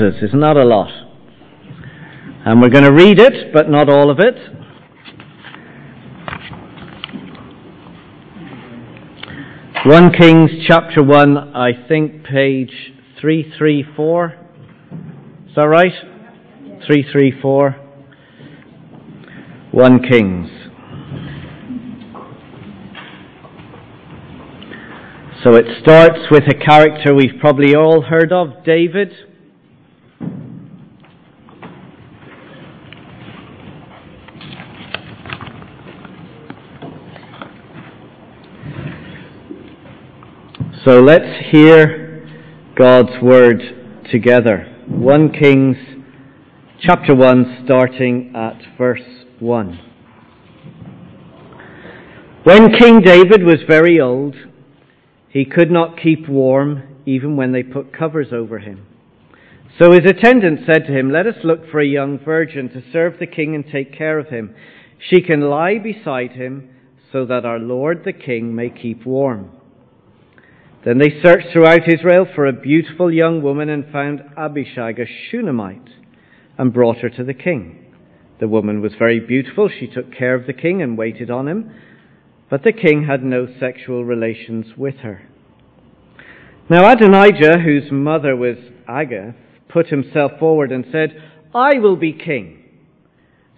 verses. Isn't that a lot? And we're going to read it, but not all of it. One Kings chapter one, I think page three three four. Is that right? Three three four. One Kings. So it starts with a character we've probably all heard of, David. So let's hear God's word together. 1 Kings chapter 1 starting at verse 1. When King David was very old, he could not keep warm even when they put covers over him. So his attendant said to him, Let us look for a young virgin to serve the king and take care of him. She can lie beside him so that our Lord the king may keep warm. Then they searched throughout Israel for a beautiful young woman and found Abishag, a Shunammite, and brought her to the king. The woman was very beautiful. She took care of the king and waited on him. But the king had no sexual relations with her. Now Adonijah, whose mother was Haggith, put himself forward and said, I will be king.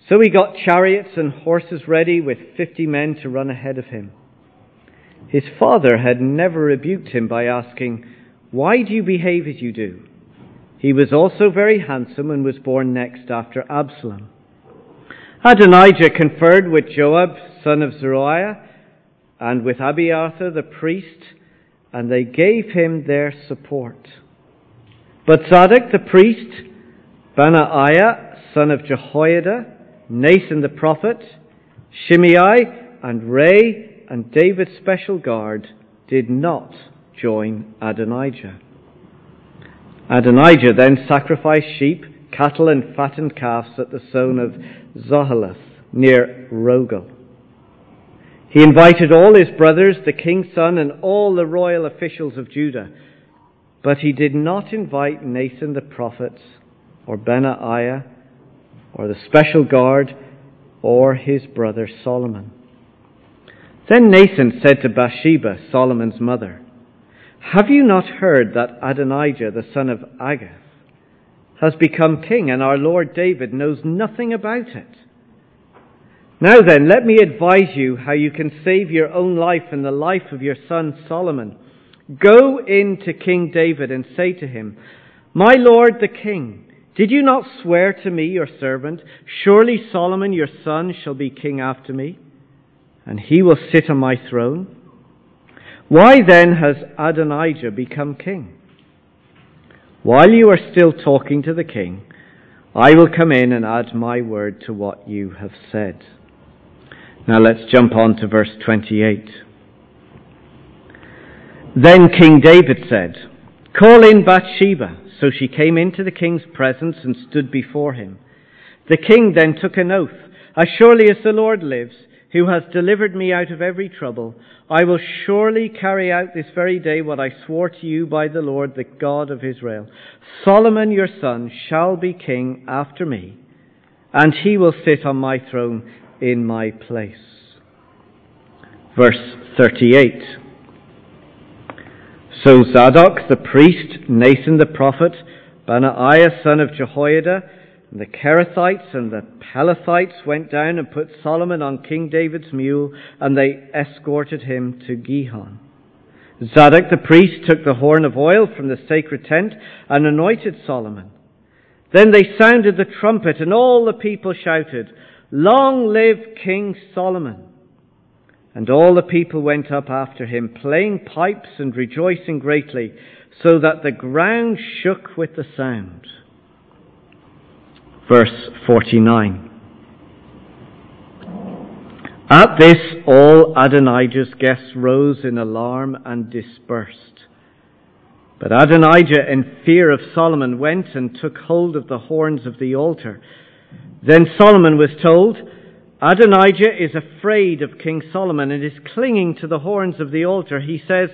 So he got chariots and horses ready with fifty men to run ahead of him. His father had never rebuked him by asking, Why do you behave as you do? He was also very handsome and was born next after Absalom. Adonijah conferred with Joab, son of Zeruiah, and with Abiathar the priest, and they gave him their support. But Zadok the priest, Benaiah son of Jehoiada, Nathan the prophet, Shimei, and Rei, and David's special guard did not join Adonijah. Adonijah then sacrificed sheep, cattle, and fattened calves at the zone of Zoheleth near Rogel. He invited all his brothers, the king's son, and all the royal officials of Judah. But he did not invite Nathan the prophet, or Benaiah, or the special guard, or his brother Solomon. Then Nathan said to Bathsheba, Solomon's mother, Have you not heard that Adonijah, the son of Haggith, has become king, and our Lord David knows nothing about it? Now then, let me advise you how you can save your own life and the life of your son Solomon. Go in to King David and say to him, My lord the king, did you not swear to me, your servant, surely Solomon your son shall be king after me, and he will sit on my throne? Why then has Adonijah become king? While you are still talking to the king, I will come in and add my word to what you have said. Now let's jump on to verse 28. Then King David said, Call in Bathsheba. So she came into the king's presence and stood before him. The king then took an oath, As surely as the Lord lives, who has delivered me out of every trouble, I will surely carry out this very day what I swore to you by the Lord, the God of Israel. Solomon your son shall be king after me, and he will sit on my throne in my place. Verse 38. So Zadok the priest, Nathan the prophet, Benaiah son of Jehoiada, and the Kerethites and the Pelethites went down and put Solomon on King David's mule, and they escorted him to Gihon. Zadok the priest took the horn of oil from the sacred tent and anointed Solomon. Then they sounded the trumpet, and all the people shouted, Long live King Solomon! And all the people went up after him, playing pipes and rejoicing greatly, so that the ground shook with the sound. Verse 49. At this, all Adonijah's guests rose in alarm and dispersed. But Adonijah, in fear of Solomon, went and took hold of the horns of the altar then Solomon was told, Adonijah is afraid of King Solomon and is clinging to the horns of the altar. He says,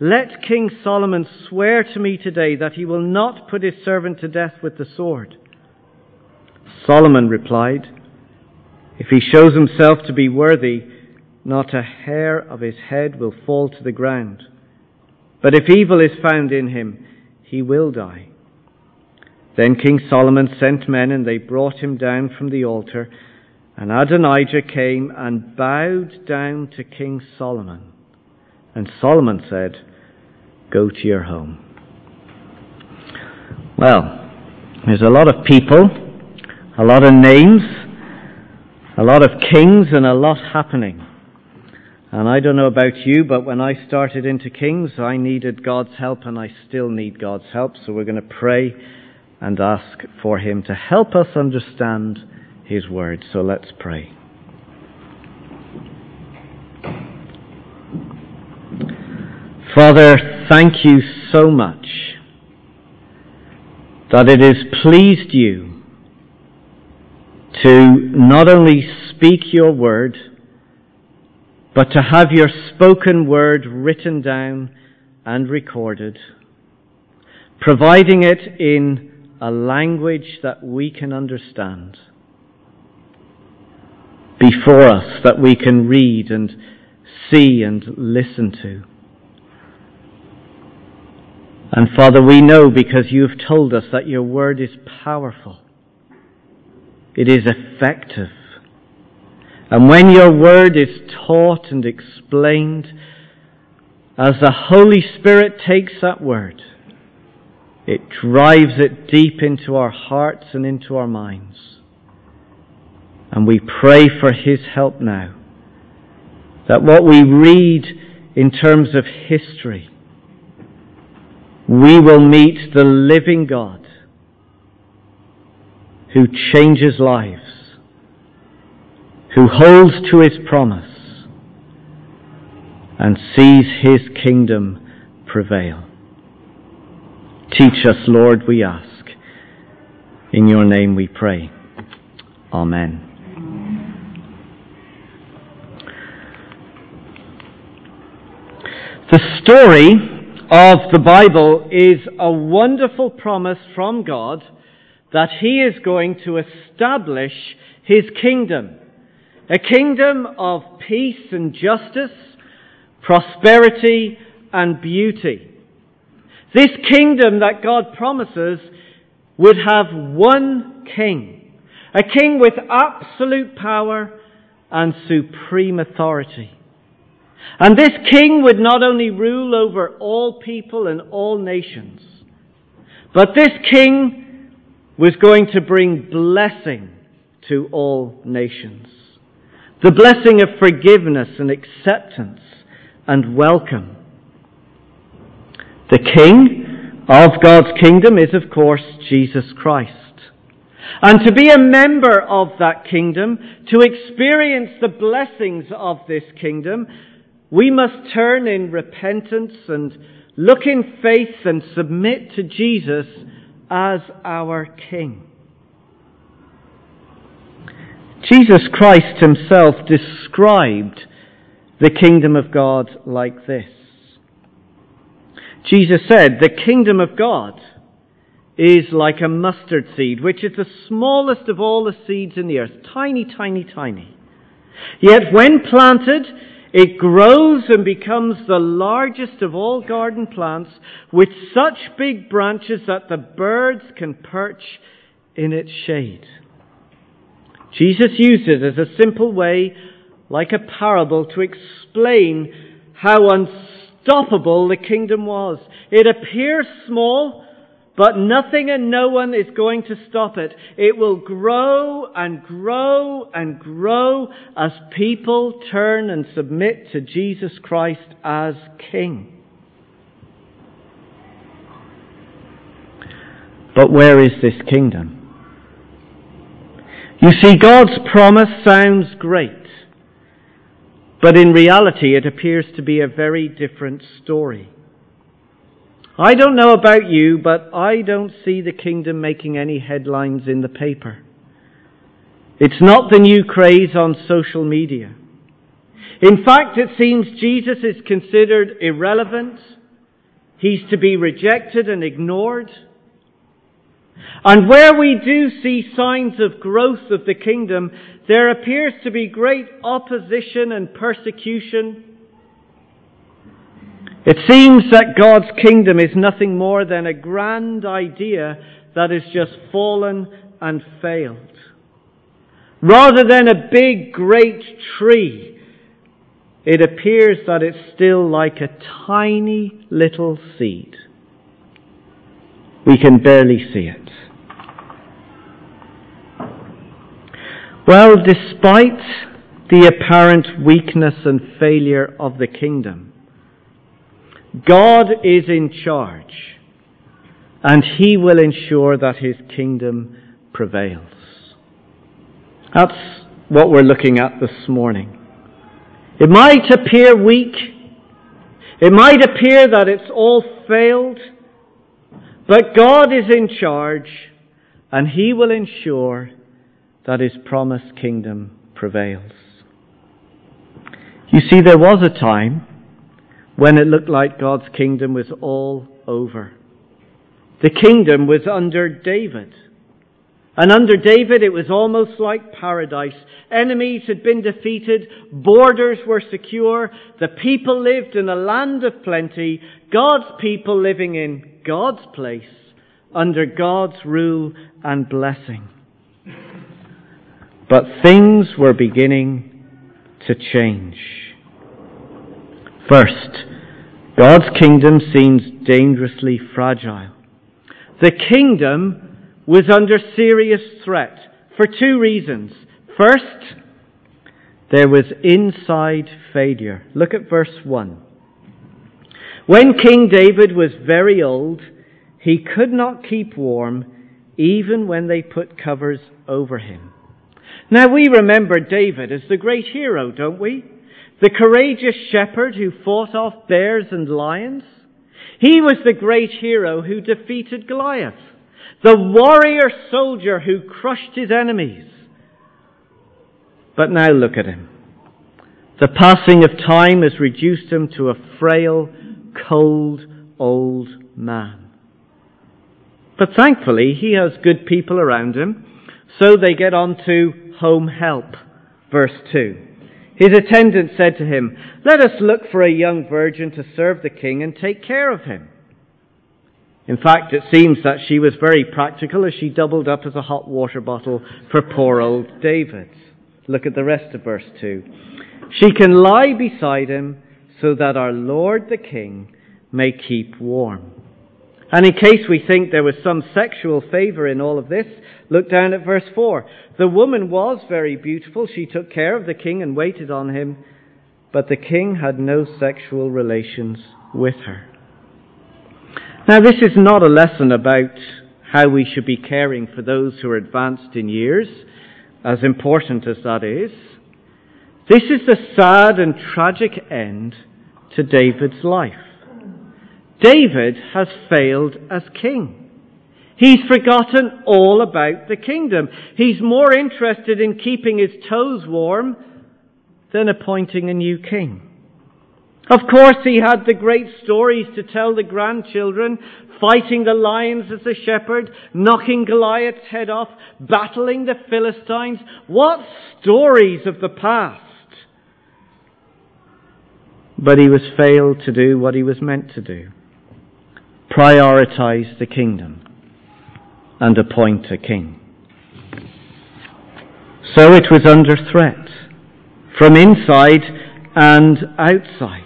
Let King Solomon swear to me today that he will not put his servant to death with the sword. Solomon replied, If he shows himself to be worthy, not a hair of his head will fall to the ground. But if evil is found in him, he will die. Then King Solomon sent men, and they brought him down from the altar. And Adonijah came and bowed down to King Solomon. And Solomon said, Go to your home. Well, there's a lot of people, a lot of names, a lot of kings, and a lot happening. And I don't know about you, but when I started into Kings, I needed God's help, and I still need God's help. So we're going to pray and ask for Him to help us understand His Word. So let's pray. Father, thank you so much that it has pleased you to not only speak your word, but to have your spoken word written down and recorded, providing it in a language that we can understand before us, that we can read and see and listen to. And Father, we know because you've told us that your word is powerful. It is effective. And when your word is taught and explained, as the Holy Spirit takes that word, it drives it deep into our hearts and into our minds. And we pray for His help now. That what we read in terms of history, we will meet the living God who changes lives, who holds to his promise, and sees his kingdom prevail. Teach us, Lord, we ask. In your name we pray. Amen. The story of the Bible is a wonderful promise from God that He is going to establish His kingdom. A kingdom of peace and justice, prosperity and beauty. This kingdom that God promises would have one king. A king with absolute power and supreme authority. And this king would not only rule over all people and all nations, but this king was going to bring blessing to all nations. The blessing of forgiveness and acceptance and welcome. The king of God's kingdom is, of course, Jesus Christ. And to be a member of that kingdom, to experience the blessings of this kingdom, we must turn in repentance and look in faith and submit to Jesus as our King. Jesus Christ himself described the kingdom of God like this. Jesus said, the kingdom of God is like a mustard seed, which is the smallest of all the seeds in the earth. Tiny, tiny, tiny. Yet when planted, it grows and becomes the largest of all garden plants with such big branches that the birds can perch in its shade. Jesus used it as a simple way, like a parable, to explain how unstoppable the kingdom was. It appears small, but nothing and no one is going to stop it. It will grow and grow and grow as people turn and submit to Jesus Christ as King. But where is this kingdom? You see, God's promise sounds great, but in reality it appears to be a very different story. I don't know about you, but I don't see the kingdom making any headlines in the paper. It's not the new craze on social media. In fact, it seems Jesus is considered irrelevant, He's to be rejected and ignored. And where we do see signs of growth of the kingdom, there appears to be great opposition and persecution. It seems that God's kingdom is nothing more than a grand idea that has just fallen and failed. Rather than a big, great tree, it appears that it's still like a tiny little seed. We can barely see it. Well, despite the apparent weakness and failure of the kingdom, God is in charge and He will ensure that His kingdom prevails. That's what we're looking at this morning. It might appear weak. It might appear that it's all failed. But God is in charge and He will ensure that his promised kingdom prevails. You see, there was a time when it looked like God's kingdom was all over. The kingdom was under David. And under David, it was almost like paradise. Enemies had been defeated. Borders were secure. The people lived in a land of plenty. God's people living in God's place under God's rule and blessing. But things were beginning to change. First, God's kingdom seems dangerously fragile. The kingdom was under serious threat for two reasons. First, there was inside failure. Look at verse 1. When King David was very old, he could not keep warm even when they put covers over him. Now we remember David as the great hero, don't we? The courageous shepherd who fought off bears and lions. He was the great hero who defeated Goliath. The warrior soldier who crushed his enemies. But now look at him. The passing of time has reduced him to a frail, cold, old man. But thankfully, he has good people around him, so they get on to home help. Verse 2. His attendant said to him, Let us look for a young virgin to serve the king and take care of him. In fact, it seems that she was very practical as she doubled up as a hot water bottle for poor old David. Look at the rest of verse 2. She can lie beside him so that our Lord the King may keep warm. And in case we think there was some sexual favor in all of this, look down at verse 4. The woman was very beautiful. She took care of the king and waited on him, but the king had no sexual relations with her. Now, this is not a lesson about how we should be caring for those who are advanced in years, as important as that is. This is the sad and tragic end to David's life. David has failed as king. He's forgotten all about the kingdom. He's more interested in keeping his toes warm than appointing a new king. Of course, he had the great stories to tell the grandchildren, fighting the lions as a shepherd, knocking Goliath's head off, battling the Philistines. What stories of the past! But he was failed to do what he was meant to do prioritize the kingdom and appoint a king. So it was under threat from inside and outside.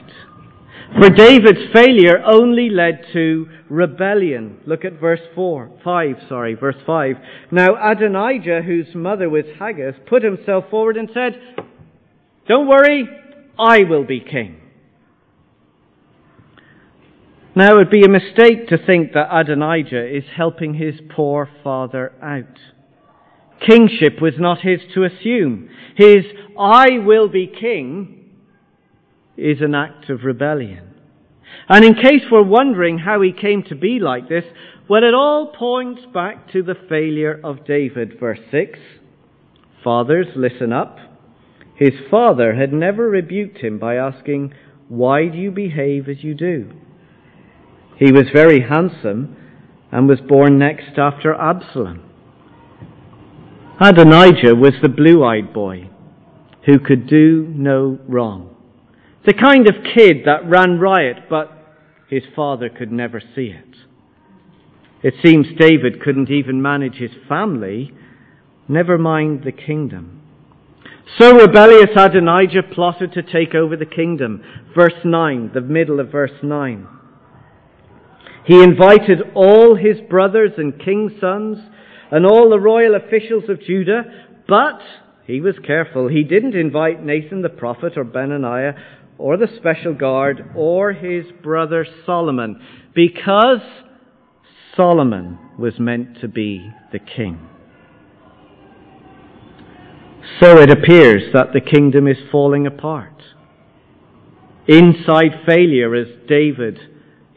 For David's failure only led to rebellion. Look at verse 4, 5, sorry, verse 5. Now Adonijah, whose mother was Haggith, put himself forward and said, Don't worry, I will be king. Now, it would be a mistake to think that Adonijah is helping his poor father out. Kingship was not his to assume. His I will be king is an act of rebellion. And in case we're wondering how he came to be like this, well, it all points back to the failure of David. Verse 6. Fathers, listen up. His father had never rebuked him by asking, Why do you behave as you do? He was very handsome and was born next after Absalom. Adonijah was the blue-eyed boy who could do no wrong. The kind of kid that ran riot, but his father could never see it. It seems David couldn't even manage his family, never mind the kingdom. So rebellious Adonijah plotted to take over the kingdom. Verse 9, the middle of verse 9. He invited all his brothers and king's sons and all the royal officials of Judah, but he was careful. He didn't invite Nathan the prophet or Benaiah or the special guard or his brother Solomon because Solomon was meant to be the king. So it appears that the kingdom is falling apart. Inside failure as David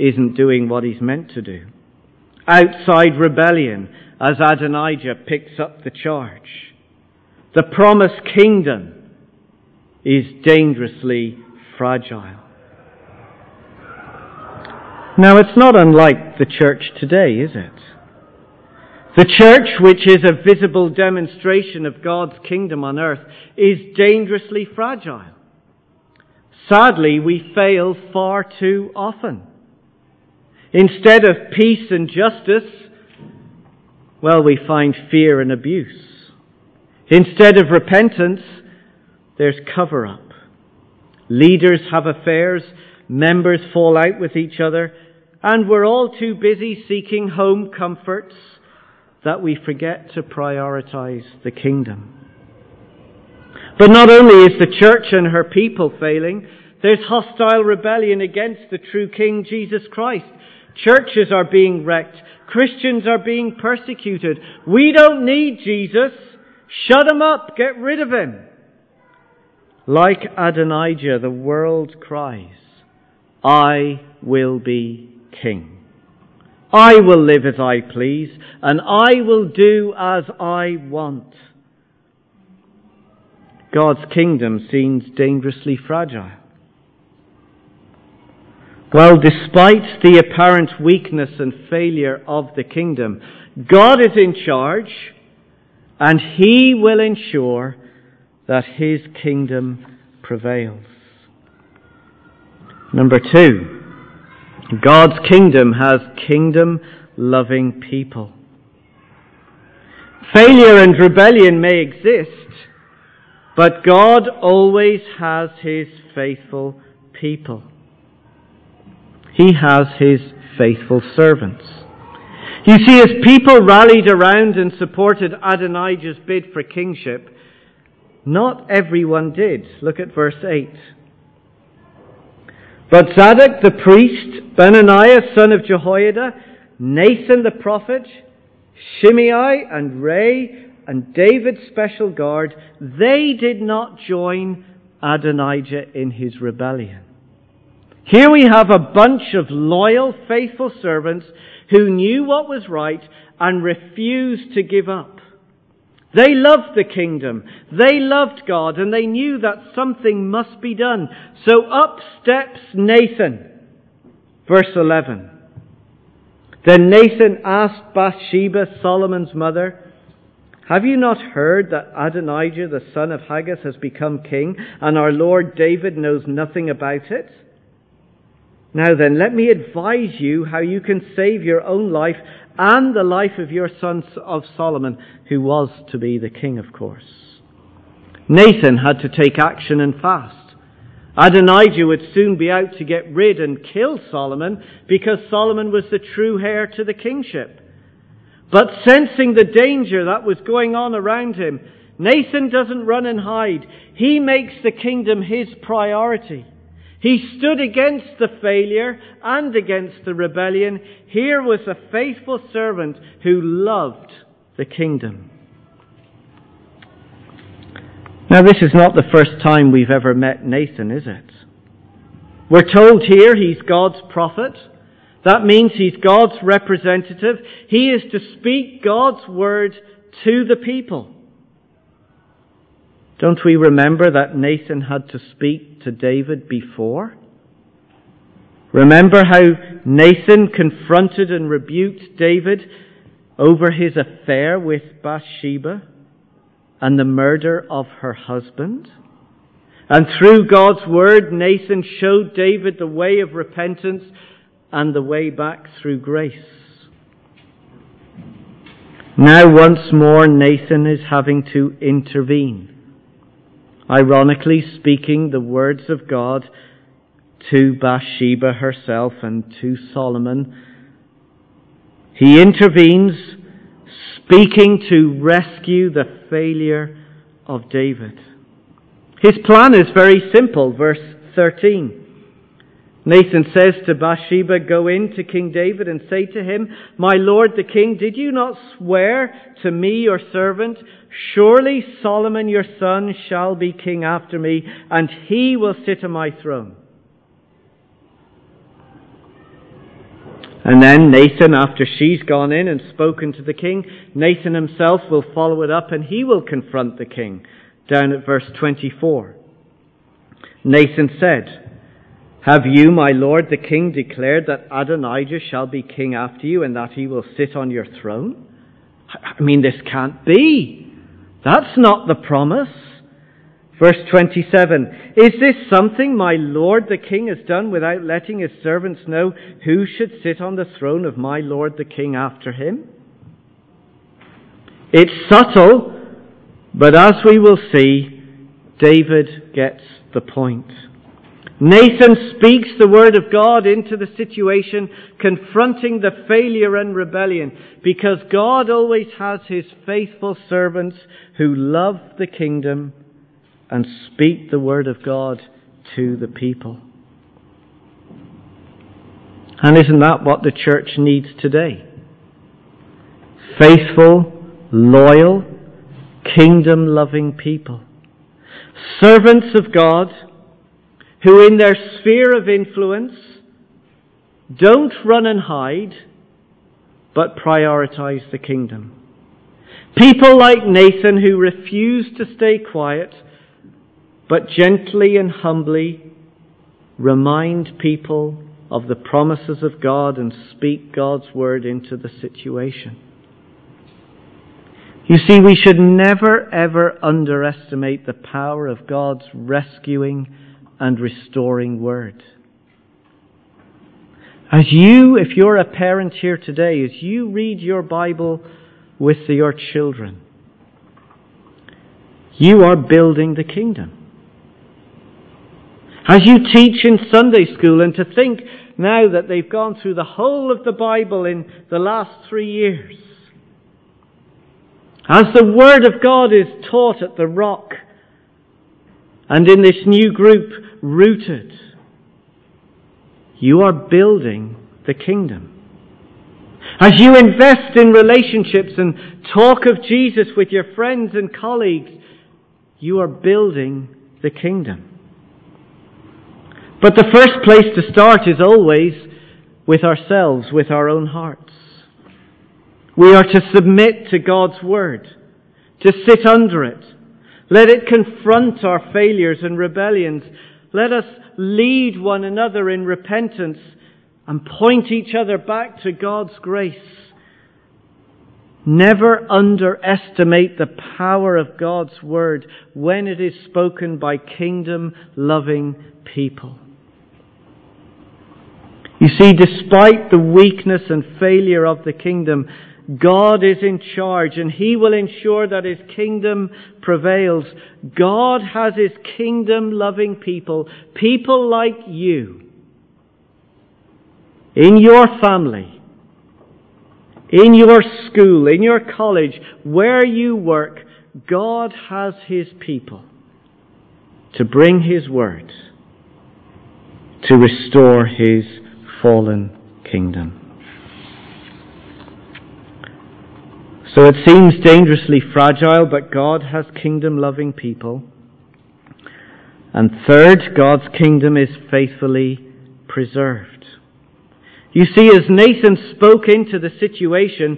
isn't doing what he's meant to do. Outside rebellion as Adonijah picks up the charge. The promised kingdom is dangerously fragile. Now, it's not unlike the church today, is it? The church, which is a visible demonstration of God's kingdom on earth, is dangerously fragile. Sadly, we fail far too often. Instead of peace and justice, well, we find fear and abuse. Instead of repentance, there's cover up. Leaders have affairs, members fall out with each other, and we're all too busy seeking home comforts that we forget to prioritize the kingdom. But not only is the church and her people failing, there's hostile rebellion against the true King Jesus Christ. Churches are being wrecked. Christians are being persecuted. We don't need Jesus. Shut him up. Get rid of him. Like Adonijah, the world cries, I will be king. I will live as I please, and I will do as I want. God's kingdom seems dangerously fragile. Well, despite the apparent weakness and failure of the kingdom, God is in charge and He will ensure that His kingdom prevails. Number two, God's kingdom has kingdom loving people. Failure and rebellion may exist, but God always has His faithful people. He has his faithful servants. You see, as people rallied around and supported Adonijah's bid for kingship, not everyone did. Look at verse 8. But Zadok the priest, Benaiah son of Jehoiada, Nathan the prophet, Shimei and Rei, and David's special guard, they did not join Adonijah in his rebellion. Here we have a bunch of loyal, faithful servants who knew what was right and refused to give up. They loved the kingdom. They loved God and they knew that something must be done. So up steps Nathan. Verse 11. Then Nathan asked Bathsheba, Solomon's mother, Have you not heard that Adonijah, the son of Haggith, has become king and our Lord David knows nothing about it? Now then, let me advise you how you can save your own life and the life of your son of Solomon, who was to be the king, of course. Nathan had to take action and fast. Adonijah would soon be out to get rid and kill Solomon because Solomon was the true heir to the kingship. But sensing the danger that was going on around him, Nathan doesn't run and hide. He makes the kingdom his priority. He stood against the failure and against the rebellion. Here was a faithful servant who loved the kingdom. Now, this is not the first time we've ever met Nathan, is it? We're told here he's God's prophet. That means he's God's representative. He is to speak God's word to the people. Don't we remember that Nathan had to speak to David before? Remember how Nathan confronted and rebuked David over his affair with Bathsheba and the murder of her husband? And through God's word, Nathan showed David the way of repentance and the way back through grace. Now, once more, Nathan is having to intervene. Ironically speaking, the words of God to Bathsheba herself and to Solomon. He intervenes, speaking to rescue the failure of David. His plan is very simple, verse 13. Nathan says to Bathsheba, Go in to King David and say to him, My lord the king, did you not swear to me, your servant, Surely Solomon your son shall be king after me, and he will sit on my throne? And then Nathan, after she's gone in and spoken to the king, Nathan himself will follow it up and he will confront the king. Down at verse 24. Nathan said, Have you, my lord the king, declared that Adonijah shall be king after you and that he will sit on your throne? I mean, this can't be. That's not the promise. Verse 27 Is this something my lord the king has done without letting his servants know who should sit on the throne of my lord the king after him? It's subtle, but as we will see, David gets the point. Nathan speaks the word of God into the situation, confronting the failure and rebellion, because God always has his faithful servants who love the kingdom and speak the word of God to the people. And isn't that what the church needs today? Faithful, loyal, kingdom loving people. Servants of God who in their sphere of influence don't run and hide, but prioritize the kingdom. People like Nathan who refuse to stay quiet but gently and humbly remind people of the promises of God and speak God's word into the situation. You see, we should never ever underestimate the power of God's rescuing and restoring word. As you, if you're a parent here today, as you read your Bible with your children, you are building the kingdom. As you teach in Sunday school, and to think now that they've gone through the whole of the Bible in the last three years, as the Word of God is taught at the rock, and in this new group, rooted, you are building the kingdom. As you invest in relationships and talk of Jesus with your friends and colleagues, you are building the kingdom. But the first place to start is always with ourselves, with our own hearts. We are to submit to God's Word, to sit under it. Let it confront our failures and rebellions. Let us lead one another in repentance and point each other back to God's grace. Never underestimate the power of God's Word when it is spoken by kingdom loving people. You see, despite the weakness and failure of the kingdom, God is in charge and He will ensure that His kingdom prevails. God has His kingdom loving people, people like you, in your family, in your school, in your college, where you work. God has His people to bring His word, to restore His fallen kingdom. So it seems dangerously fragile, but God has kingdom loving people. And third, God's kingdom is faithfully preserved. You see, as Nathan spoke into the situation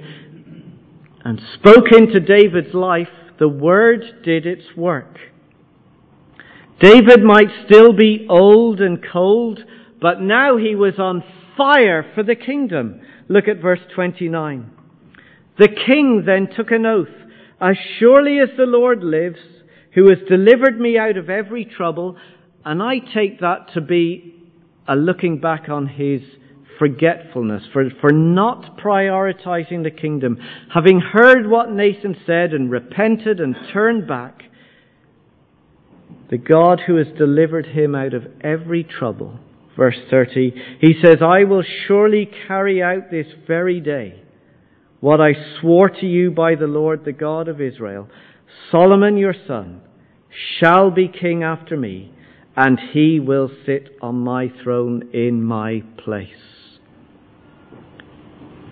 and spoke into David's life, the word did its work. David might still be old and cold, but now he was on fire for the kingdom. Look at verse 29. The king then took an oath, as surely as the Lord lives, who has delivered me out of every trouble, and I take that to be a looking back on his forgetfulness, for, for not prioritizing the kingdom. Having heard what Nathan said and repented and turned back, the God who has delivered him out of every trouble, verse 30, he says, I will surely carry out this very day what I swore to you by the Lord, the God of Israel. Solomon your son shall be king after me, and he will sit on my throne in my place.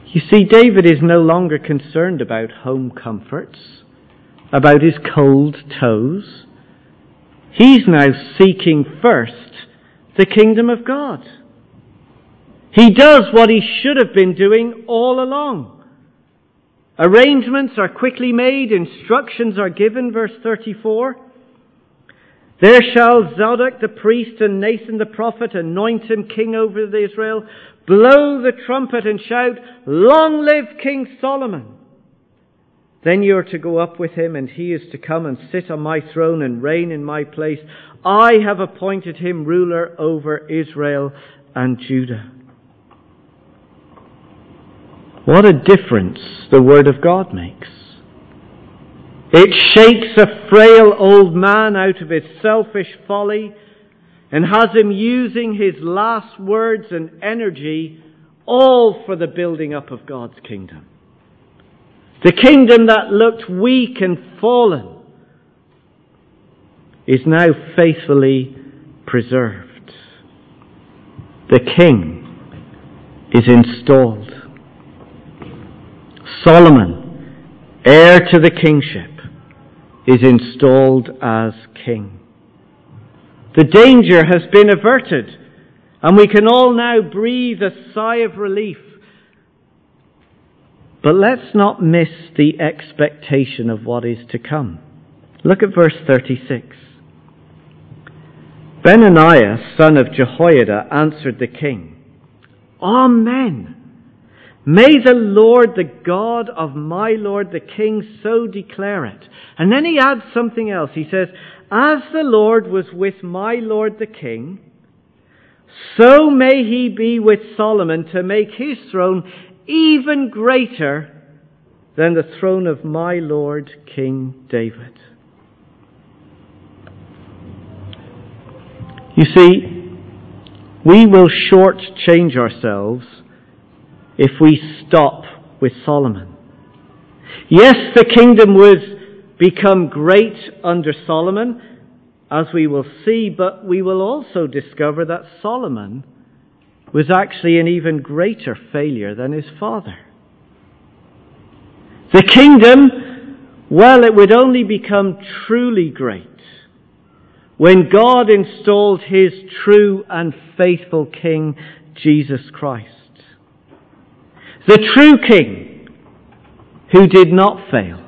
You see, David is no longer concerned about home comforts, about his cold toes. He's now seeking first the kingdom of God. He does what he should have been doing all along. Arrangements are quickly made, instructions are given, verse 34. There shall Zadok the priest and Nathan the prophet anoint him king over Israel, blow the trumpet and shout, Long live King Solomon! Then you are to go up with him, and he is to come and sit on my throne and reign in my place. I have appointed him ruler over Israel and Judah. What a difference the Word of God makes. It shakes a frail old man out of his selfish folly and has him using his last words and energy all for the building up of God's kingdom. The kingdom that looked weak and fallen is now faithfully preserved. The king is installed. Solomon, heir to the kingship, is installed as king. The danger has been averted, and we can all now breathe a sigh of relief. But let's not miss the expectation of what is to come. Look at verse 36. Benaiah, son of Jehoiada, answered the king, Amen. May the Lord, the God of my Lord the King, so declare it. And then he adds something else. He says, As the Lord was with my Lord the King, so may he be with Solomon to make his throne even greater than the throne of my Lord King David. You see, we will shortchange ourselves if we stop with Solomon. Yes, the kingdom was become great under Solomon, as we will see, but we will also discover that Solomon was actually an even greater failure than his father. The kingdom, well, it would only become truly great when God installed his true and faithful King, Jesus Christ. The true king who did not fail.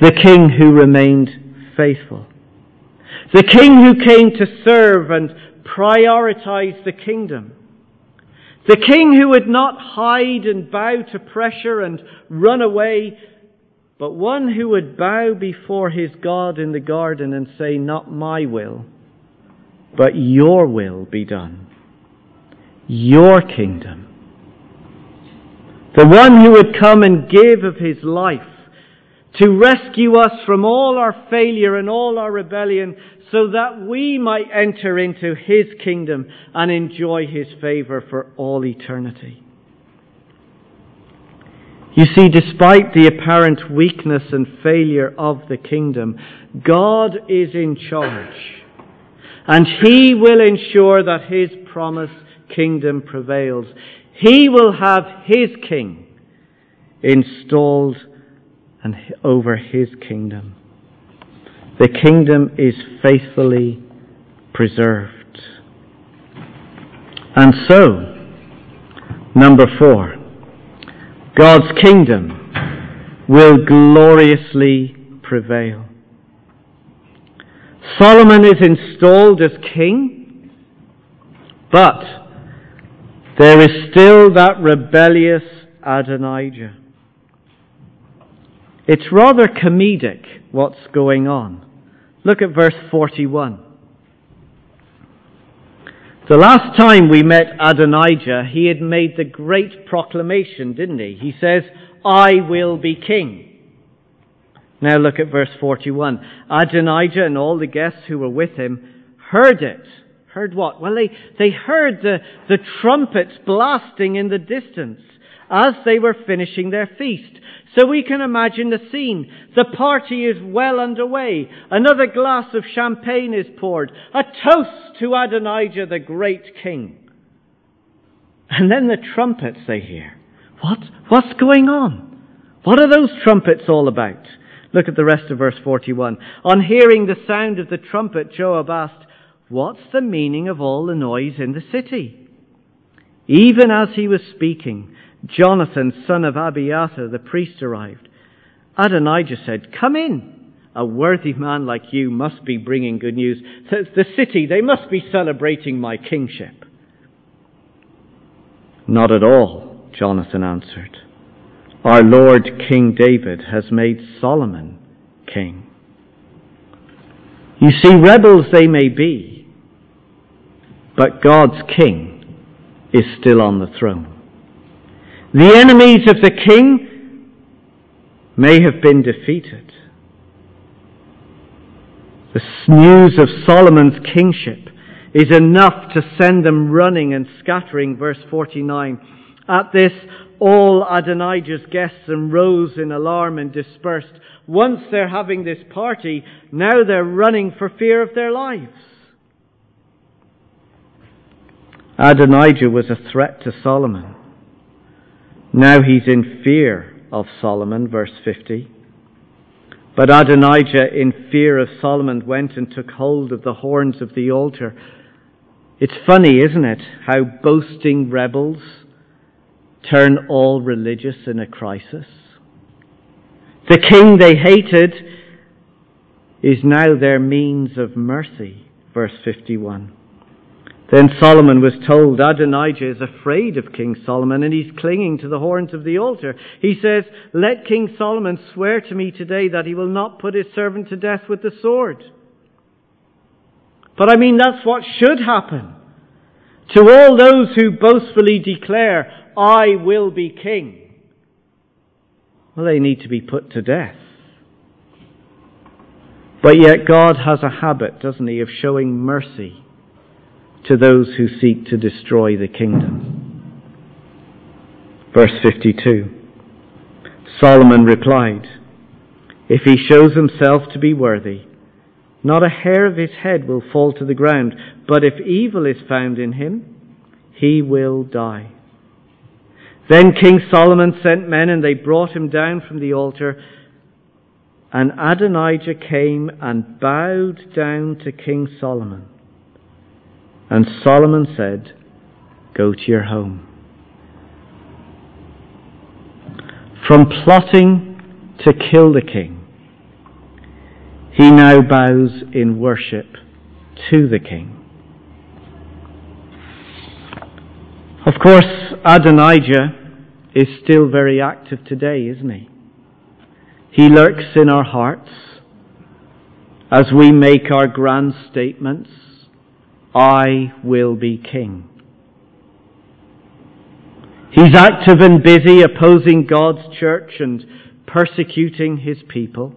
The king who remained faithful. The king who came to serve and prioritize the kingdom. The king who would not hide and bow to pressure and run away, but one who would bow before his God in the garden and say, Not my will, but your will be done. Your kingdom the one who would come and give of his life to rescue us from all our failure and all our rebellion so that we might enter into his kingdom and enjoy his favor for all eternity. You see, despite the apparent weakness and failure of the kingdom, God is in charge. And He will ensure that His promised kingdom prevails. He will have his king installed and over his kingdom. The kingdom is faithfully preserved. And so, number four, God's kingdom will gloriously prevail. Solomon is installed as king But there is still that rebellious Adonijah. It's rather comedic what's going on. Look at verse 41. The last time we met Adonijah, he had made the great proclamation, didn't he? He says, I will be king. Now look at verse 41. Adonijah and all the guests who were with him heard it. Heard what? Well, they, they heard the, the trumpets blasting in the distance as they were finishing their feast. So we can imagine the scene. The party is well underway. Another glass of champagne is poured. A toast to Adonijah, the great king. And then the trumpets they hear. What? What's going on? What are those trumpets all about? Look at the rest of verse 41. On hearing the sound of the trumpet, Joab asked, What's the meaning of all the noise in the city? Even as he was speaking, Jonathan, son of Abiathar, the priest, arrived. Adonijah said, Come in. A worthy man like you must be bringing good news. The city, they must be celebrating my kingship. Not at all, Jonathan answered. Our Lord King David has made Solomon king. You see, rebels they may be, but God's king is still on the throne. The enemies of the king may have been defeated. The news of Solomon's kingship is enough to send them running and scattering. Verse 49. At this, all Adonijah's guests arose in alarm and dispersed. Once they're having this party, now they're running for fear of their lives. Adonijah was a threat to Solomon. Now he's in fear of Solomon, verse 50. But Adonijah, in fear of Solomon, went and took hold of the horns of the altar. It's funny, isn't it, how boasting rebels turn all religious in a crisis. The king they hated is now their means of mercy, verse 51. Then Solomon was told Adonijah is afraid of King Solomon and he's clinging to the horns of the altar. He says, Let King Solomon swear to me today that he will not put his servant to death with the sword. But I mean, that's what should happen. To all those who boastfully declare, I will be king. Well, they need to be put to death. But yet God has a habit, doesn't he, of showing mercy to those who seek to destroy the kingdom. Verse 52 Solomon replied, If he shows himself to be worthy, not a hair of his head will fall to the ground, but if evil is found in him, he will die. Then King Solomon sent men, and they brought him down from the altar. And Adonijah came and bowed down to King Solomon. And Solomon said, Go to your home. From plotting to kill the king, he now bows in worship to the king. Of course, Adonijah is still very active today, isn't he? He lurks in our hearts as we make our grand statements I will be king. He's active and busy opposing God's church and persecuting his people.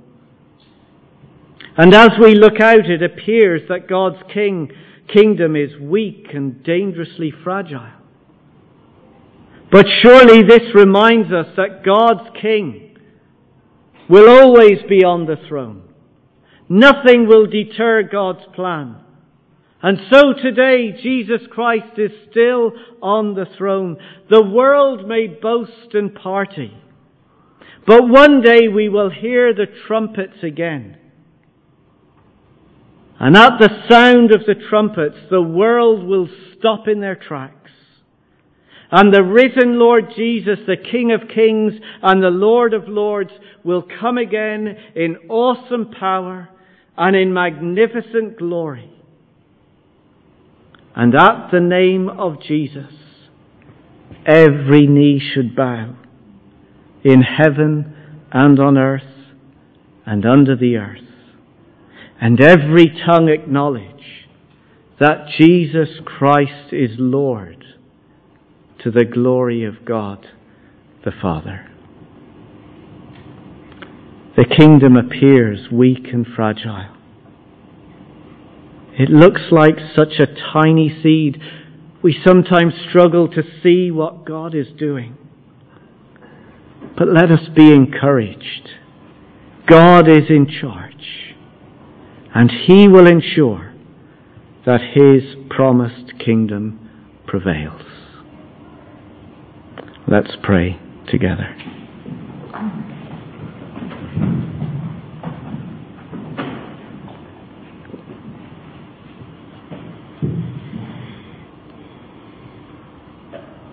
And as we look out, it appears that God's king, kingdom is weak and dangerously fragile. But surely this reminds us that God's king will always be on the throne. Nothing will deter God's plan. And so today, Jesus Christ is still on the throne. The world may boast and party, but one day we will hear the trumpets again. And at the sound of the trumpets, the world will stop in their tracks. And the risen Lord Jesus, the King of Kings and the Lord of Lords, will come again in awesome power and in magnificent glory. And at the name of Jesus, every knee should bow in heaven and on earth and under the earth, and every tongue acknowledge that Jesus Christ is Lord to the glory of God the Father. The kingdom appears weak and fragile. It looks like such a tiny seed. We sometimes struggle to see what God is doing. But let us be encouraged. God is in charge, and He will ensure that His promised kingdom prevails. Let's pray together.